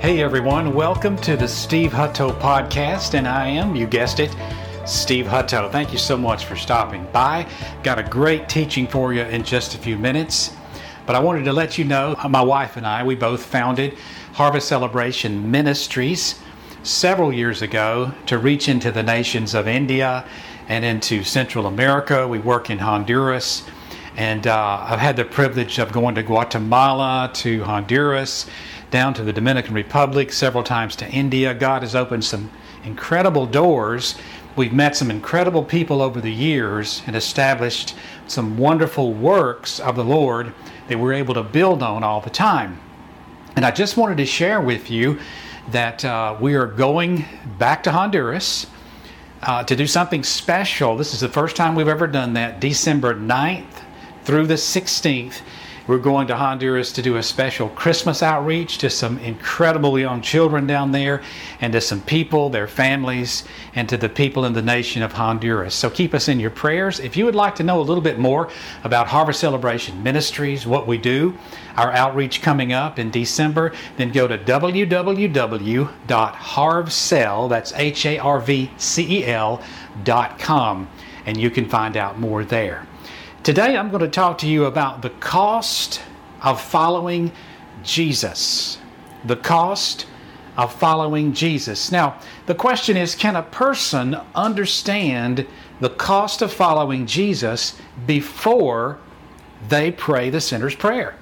Hey everyone, welcome to the Steve Hutto podcast, and I am, you guessed it, Steve Hutto. Thank you so much for stopping by. Got a great teaching for you in just a few minutes. But I wanted to let you know uh, my wife and I, we both founded Harvest Celebration Ministries several years ago to reach into the nations of India and into Central America. We work in Honduras. And uh, I've had the privilege of going to Guatemala, to Honduras, down to the Dominican Republic, several times to India. God has opened some incredible doors. We've met some incredible people over the years and established some wonderful works of the Lord that we're able to build on all the time. And I just wanted to share with you that uh, we are going back to Honduras uh, to do something special. This is the first time we've ever done that, December 9th through the 16th. We're going to Honduras to do a special Christmas outreach to some incredible young children down there and to some people, their families, and to the people in the nation of Honduras. So keep us in your prayers. If you would like to know a little bit more about Harvest Celebration Ministries, what we do, our outreach coming up in December, then go to www.harvcel, that's H A R V C E L, dot com, and you can find out more there. Today I'm going to talk to you about the cost of following Jesus. The cost of following Jesus. Now, the question is can a person understand the cost of following Jesus before they pray the sinner's prayer?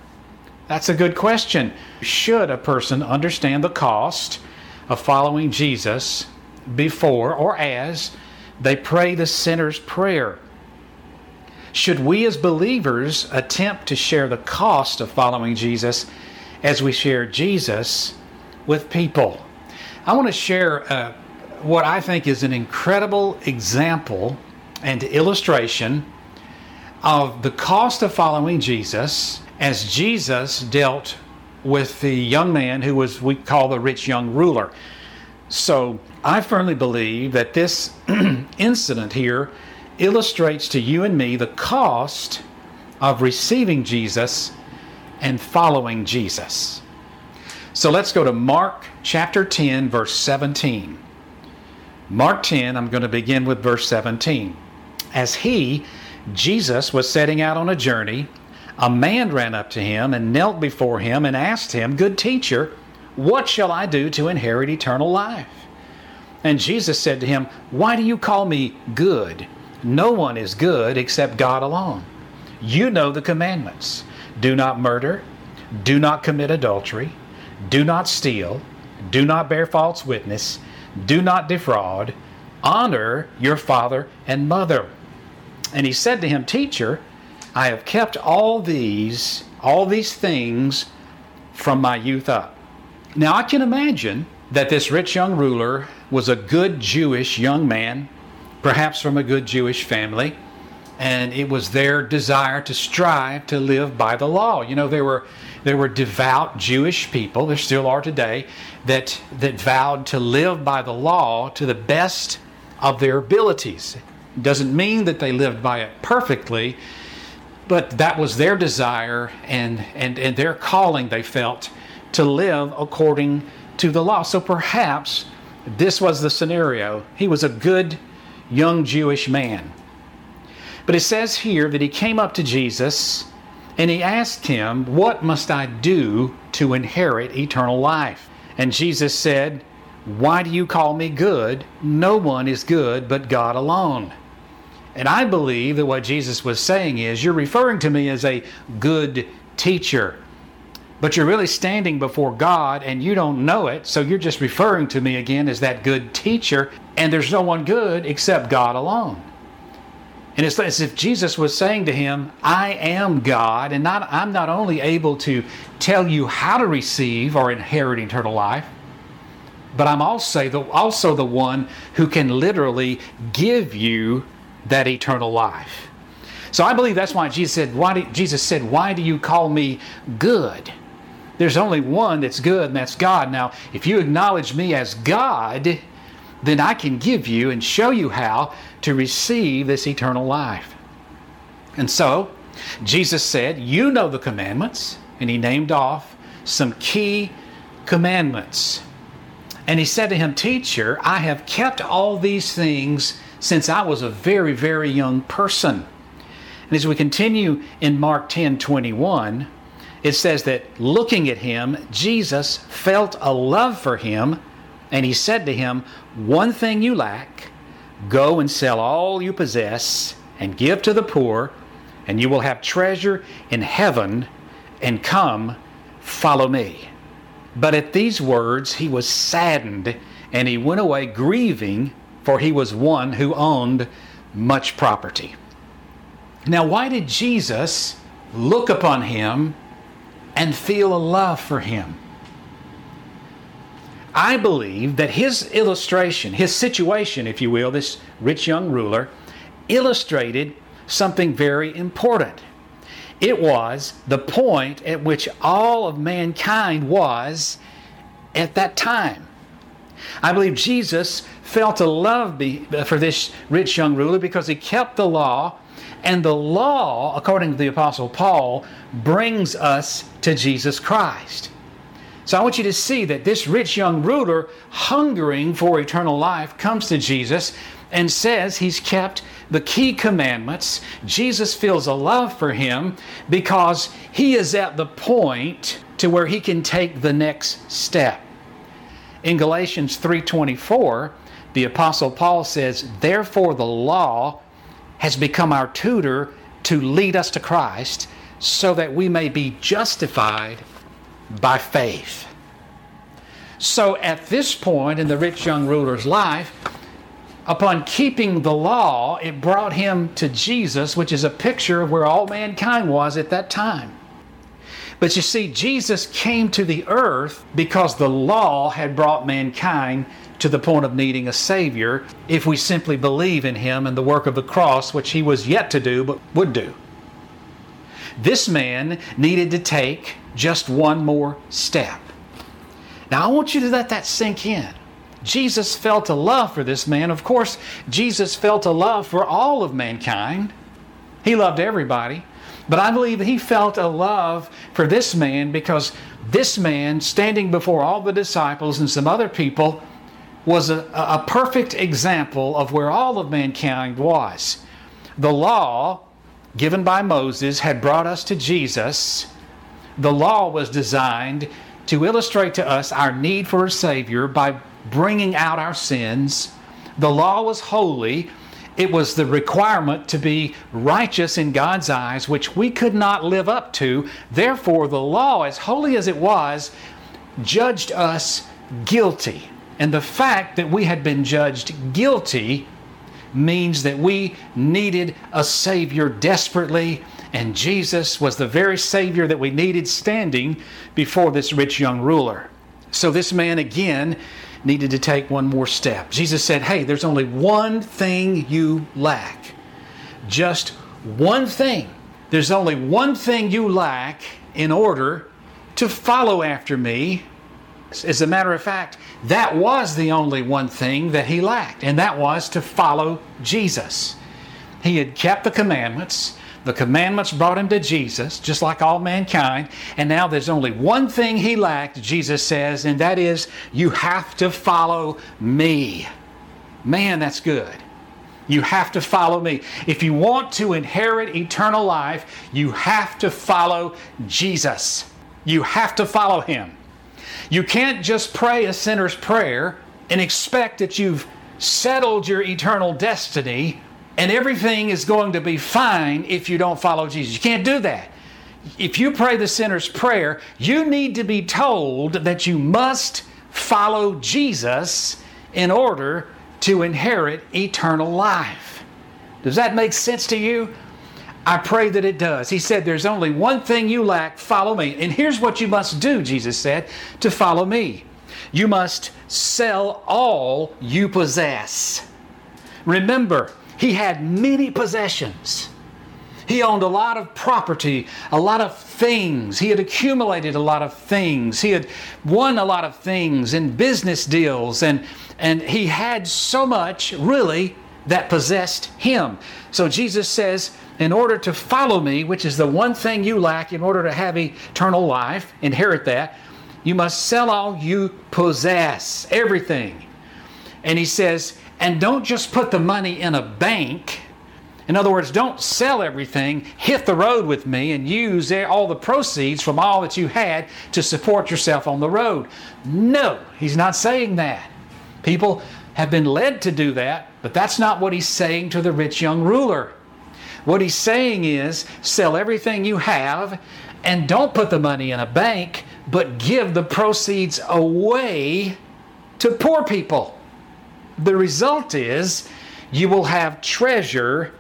That's a good question. Should a person understand the cost of following Jesus before or as they pray the sinner's prayer? Should we as believers attempt to share the cost of following Jesus as we share Jesus with people? I want to share uh, what I think is an incredible example and illustration of the cost of following Jesus as Jesus dealt with the young man who was, we call the rich young ruler. So I firmly believe that this incident here illustrates to you and me the cost of receiving Jesus and following Jesus. So let's go to Mark chapter 10, verse 17. Mark 10, I'm going to begin with verse 17. As he, Jesus, was setting out on a journey, a man ran up to him and knelt before him and asked him, Good teacher, what shall I do to inherit eternal life? And Jesus said to him, Why do you call me good? No one is good except God alone. You know the commandments do not murder, do not commit adultery, do not steal, do not bear false witness, do not defraud, honor your father and mother. And he said to him, Teacher, I have kept all these, all these things from my youth up. Now I can imagine that this rich young ruler was a good Jewish young man perhaps from a good Jewish family, and it was their desire to strive to live by the law. You know, there were there were devout Jewish people, there still are today, that that vowed to live by the law to the best of their abilities. It doesn't mean that they lived by it perfectly, but that was their desire and and, and their calling they felt to live according to the law. So perhaps this was the scenario. He was a good young Jewish man. But it says here that he came up to Jesus and he asked him, What must I do to inherit eternal life? And Jesus said, Why do you call me good? No one is good but God alone. And I believe that what Jesus was saying is, You're referring to me as a good teacher. But you're really standing before God and you don't know it, so you're just referring to me again as that good teacher, and there's no one good except God alone. And it's as if Jesus was saying to him, I am God, and not, I'm not only able to tell you how to receive or inherit eternal life, but I'm also the, also the one who can literally give you that eternal life. So I believe that's why Jesus said, why do, Jesus said, Why do you call me good? There's only one that's good, and that's God. Now, if you acknowledge me as God, then I can give you and show you how to receive this eternal life. And so, Jesus said, You know the commandments, and he named off some key commandments. And he said to him, Teacher, I have kept all these things since I was a very, very young person. And as we continue in Mark 10 21, it says that looking at him, Jesus felt a love for him, and he said to him, One thing you lack, go and sell all you possess and give to the poor, and you will have treasure in heaven, and come, follow me. But at these words he was saddened, and he went away grieving, for he was one who owned much property. Now, why did Jesus look upon him and feel a love for him? I believe that his illustration, his situation, if you will, this rich young ruler, illustrated something very important. It was the point at which all of mankind was at that time. I believe Jesus felt a love for this rich young ruler because he kept the law, and the law, according to the Apostle Paul, brings us to Jesus Christ. So I want you to see that this rich young ruler, hungering for eternal life, comes to Jesus and says he's kept the key commandments. Jesus feels a love for him because he is at the point to where he can take the next step. In Galatians 3:24, the apostle Paul says, "Therefore the law has become our tutor to lead us to Christ, so that we may be justified by faith." So at this point in the rich young ruler's life, upon keeping the law, it brought him to Jesus, which is a picture of where all mankind was at that time. But you see, Jesus came to the earth because the law had brought mankind to the point of needing a Savior if we simply believe in Him and the work of the cross, which He was yet to do but would do. This man needed to take just one more step. Now, I want you to let that sink in. Jesus felt a love for this man. Of course, Jesus felt a love for all of mankind. He loved everybody. But I believe he felt a love for this man because this man, standing before all the disciples and some other people, was a, a perfect example of where all of mankind was. The law given by Moses had brought us to Jesus. The law was designed to illustrate to us our need for a Savior by bringing out our sins. The law was holy. It was the requirement to be righteous in God's eyes, which we could not live up to. Therefore, the law, as holy as it was, judged us guilty. And the fact that we had been judged guilty means that we needed a Savior desperately, and Jesus was the very Savior that we needed standing before this rich young ruler. So, this man again needed to take one more step. Jesus said, Hey, there's only one thing you lack. Just one thing. There's only one thing you lack in order to follow after me. As a matter of fact, that was the only one thing that he lacked, and that was to follow Jesus. He had kept the commandments, the commandments brought him to Jesus, just like all mankind. And now there's only one thing he lacked, Jesus says, and that is you have to follow me. Man, that's good. You have to follow me. If you want to inherit eternal life, you have to follow Jesus. You have to follow him. You can't just pray a sinner's prayer and expect that you've settled your eternal destiny and everything is going to be fine if you don't follow Jesus. You can't do that. If you pray the sinner's prayer, you need to be told that you must follow Jesus in order to inherit eternal life. Does that make sense to you? I pray that it does. He said, There's only one thing you lack, follow me. And here's what you must do, Jesus said, to follow me. You must sell all you possess. Remember, he had many possessions. He owned a lot of property, a lot of things. He had accumulated a lot of things. He had won a lot of things in business deals, and, and he had so much, really, that possessed him. So Jesus says, in order to follow me, which is the one thing you lack in order to have eternal life, inherit that, You must sell all you possess, everything. And he says, and don't just put the money in a bank. In other words, don't sell everything, hit the road with me, and use all the proceeds from all that you had to support yourself on the road. No, he's not saying that. People have been led to do that, but that's not what he's saying to the rich young ruler. What he's saying is sell everything you have and don't put the money in a bank, but give the proceeds away to poor people. The result is you will have treasure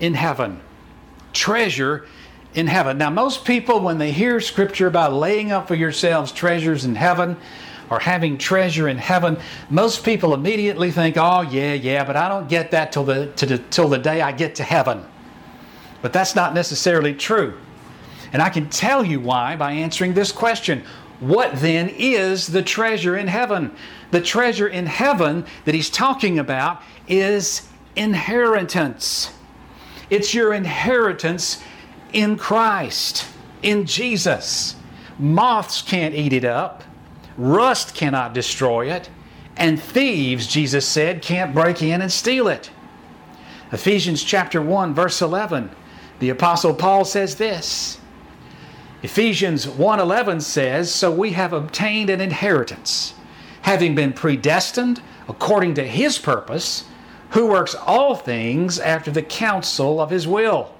in heaven. Treasure in heaven. Now, most people, when they hear scripture about laying up for yourselves treasures in heaven or having treasure in heaven, most people immediately think, oh, yeah, yeah, but I don't get that till the, the, till the day I get to heaven. But that's not necessarily true. And I can tell you why by answering this question What then is the treasure in heaven? The treasure in heaven that he's talking about is inheritance. It's your inheritance in Christ, in Jesus. Moths can't eat it up, rust cannot destroy it, and thieves, Jesus said, can't break in and steal it. Ephesians chapter 1 verse 11. The apostle Paul says this Ephesians 1:11 says, "So we have obtained an inheritance, having been predestined according to his purpose, who works all things after the counsel of his will."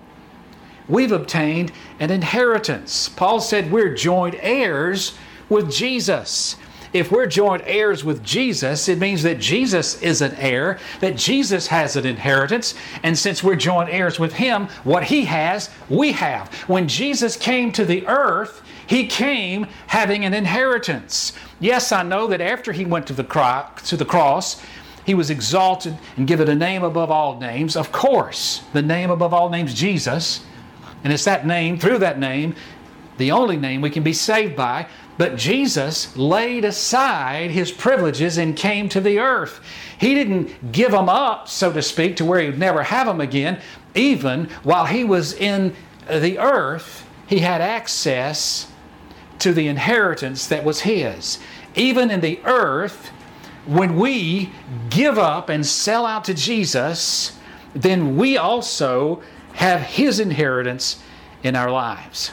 We've obtained an inheritance. Paul said we're joint heirs with Jesus if we're joint heirs with Jesus, it means that Jesus is an heir, that Jesus has an inheritance, and since we're joint heirs with Him, what He has, we have. When Jesus came to the earth, He came having an inheritance. Yes, I know that after He went to the, to the cross, he was exalted and given a name above all names. Of course, the name above all names, Jesus. And it's that name, through that name, the only name we can be saved by. But Jesus laid aside his privileges and came to the earth. He didn't give them up, so to speak, to where he'd never have them again. Even while he was in the earth, he had access to the inheritance that was his. Even in the earth, when we give up and sell out to Jesus, then we also have his inheritance in our lives.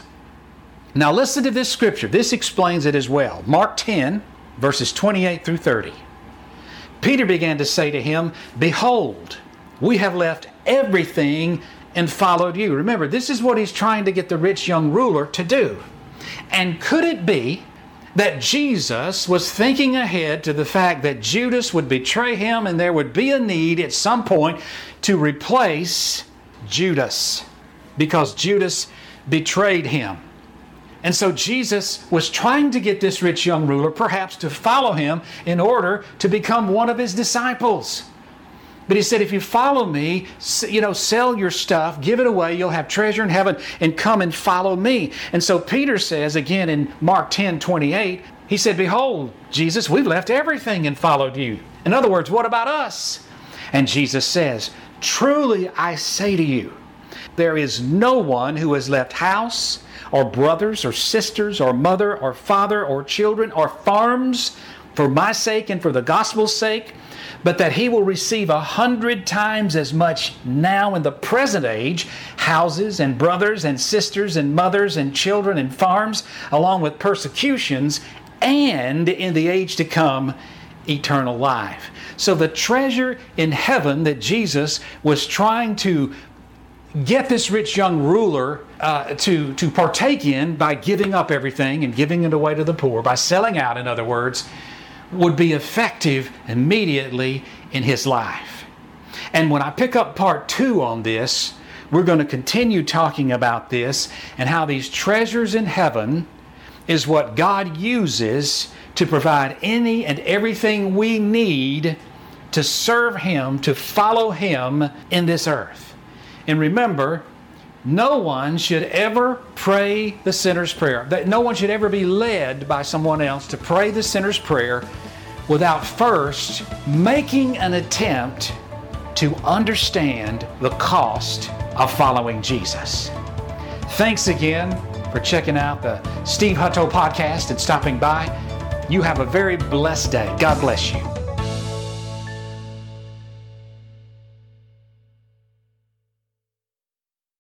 Now, listen to this scripture. This explains it as well. Mark 10, verses 28 through 30. Peter began to say to him, Behold, we have left everything and followed you. Remember, this is what he's trying to get the rich young ruler to do. And could it be that Jesus was thinking ahead to the fact that Judas would betray him and there would be a need at some point to replace Judas because Judas betrayed him? And so Jesus was trying to get this rich young ruler perhaps to follow him in order to become one of his disciples. But he said, if you follow me, you know, sell your stuff, give it away, you'll have treasure in heaven, and come and follow me. And so Peter says again in Mark 10 28, he said, Behold, Jesus, we've left everything and followed you. In other words, what about us? And Jesus says, Truly I say to you, there is no one who has left house, or brothers or sisters or mother or father or children or farms for my sake and for the gospel's sake, but that he will receive a hundred times as much now in the present age houses and brothers and sisters and mothers and children and farms, along with persecutions, and in the age to come, eternal life. So, the treasure in heaven that Jesus was trying to get this rich young ruler uh, to, to partake in by giving up everything and giving it away to the poor, by selling out, in other words, would be effective immediately in his life. And when I pick up part two on this, we're going to continue talking about this and how these treasures in heaven is what God uses to provide any and everything we need to serve Him, to follow Him in this earth. And remember, no one should ever pray the sinner's prayer. That no one should ever be led by someone else to pray the sinner's prayer without first making an attempt to understand the cost of following Jesus. Thanks again for checking out the Steve Hutto podcast and stopping by. You have a very blessed day. God bless you.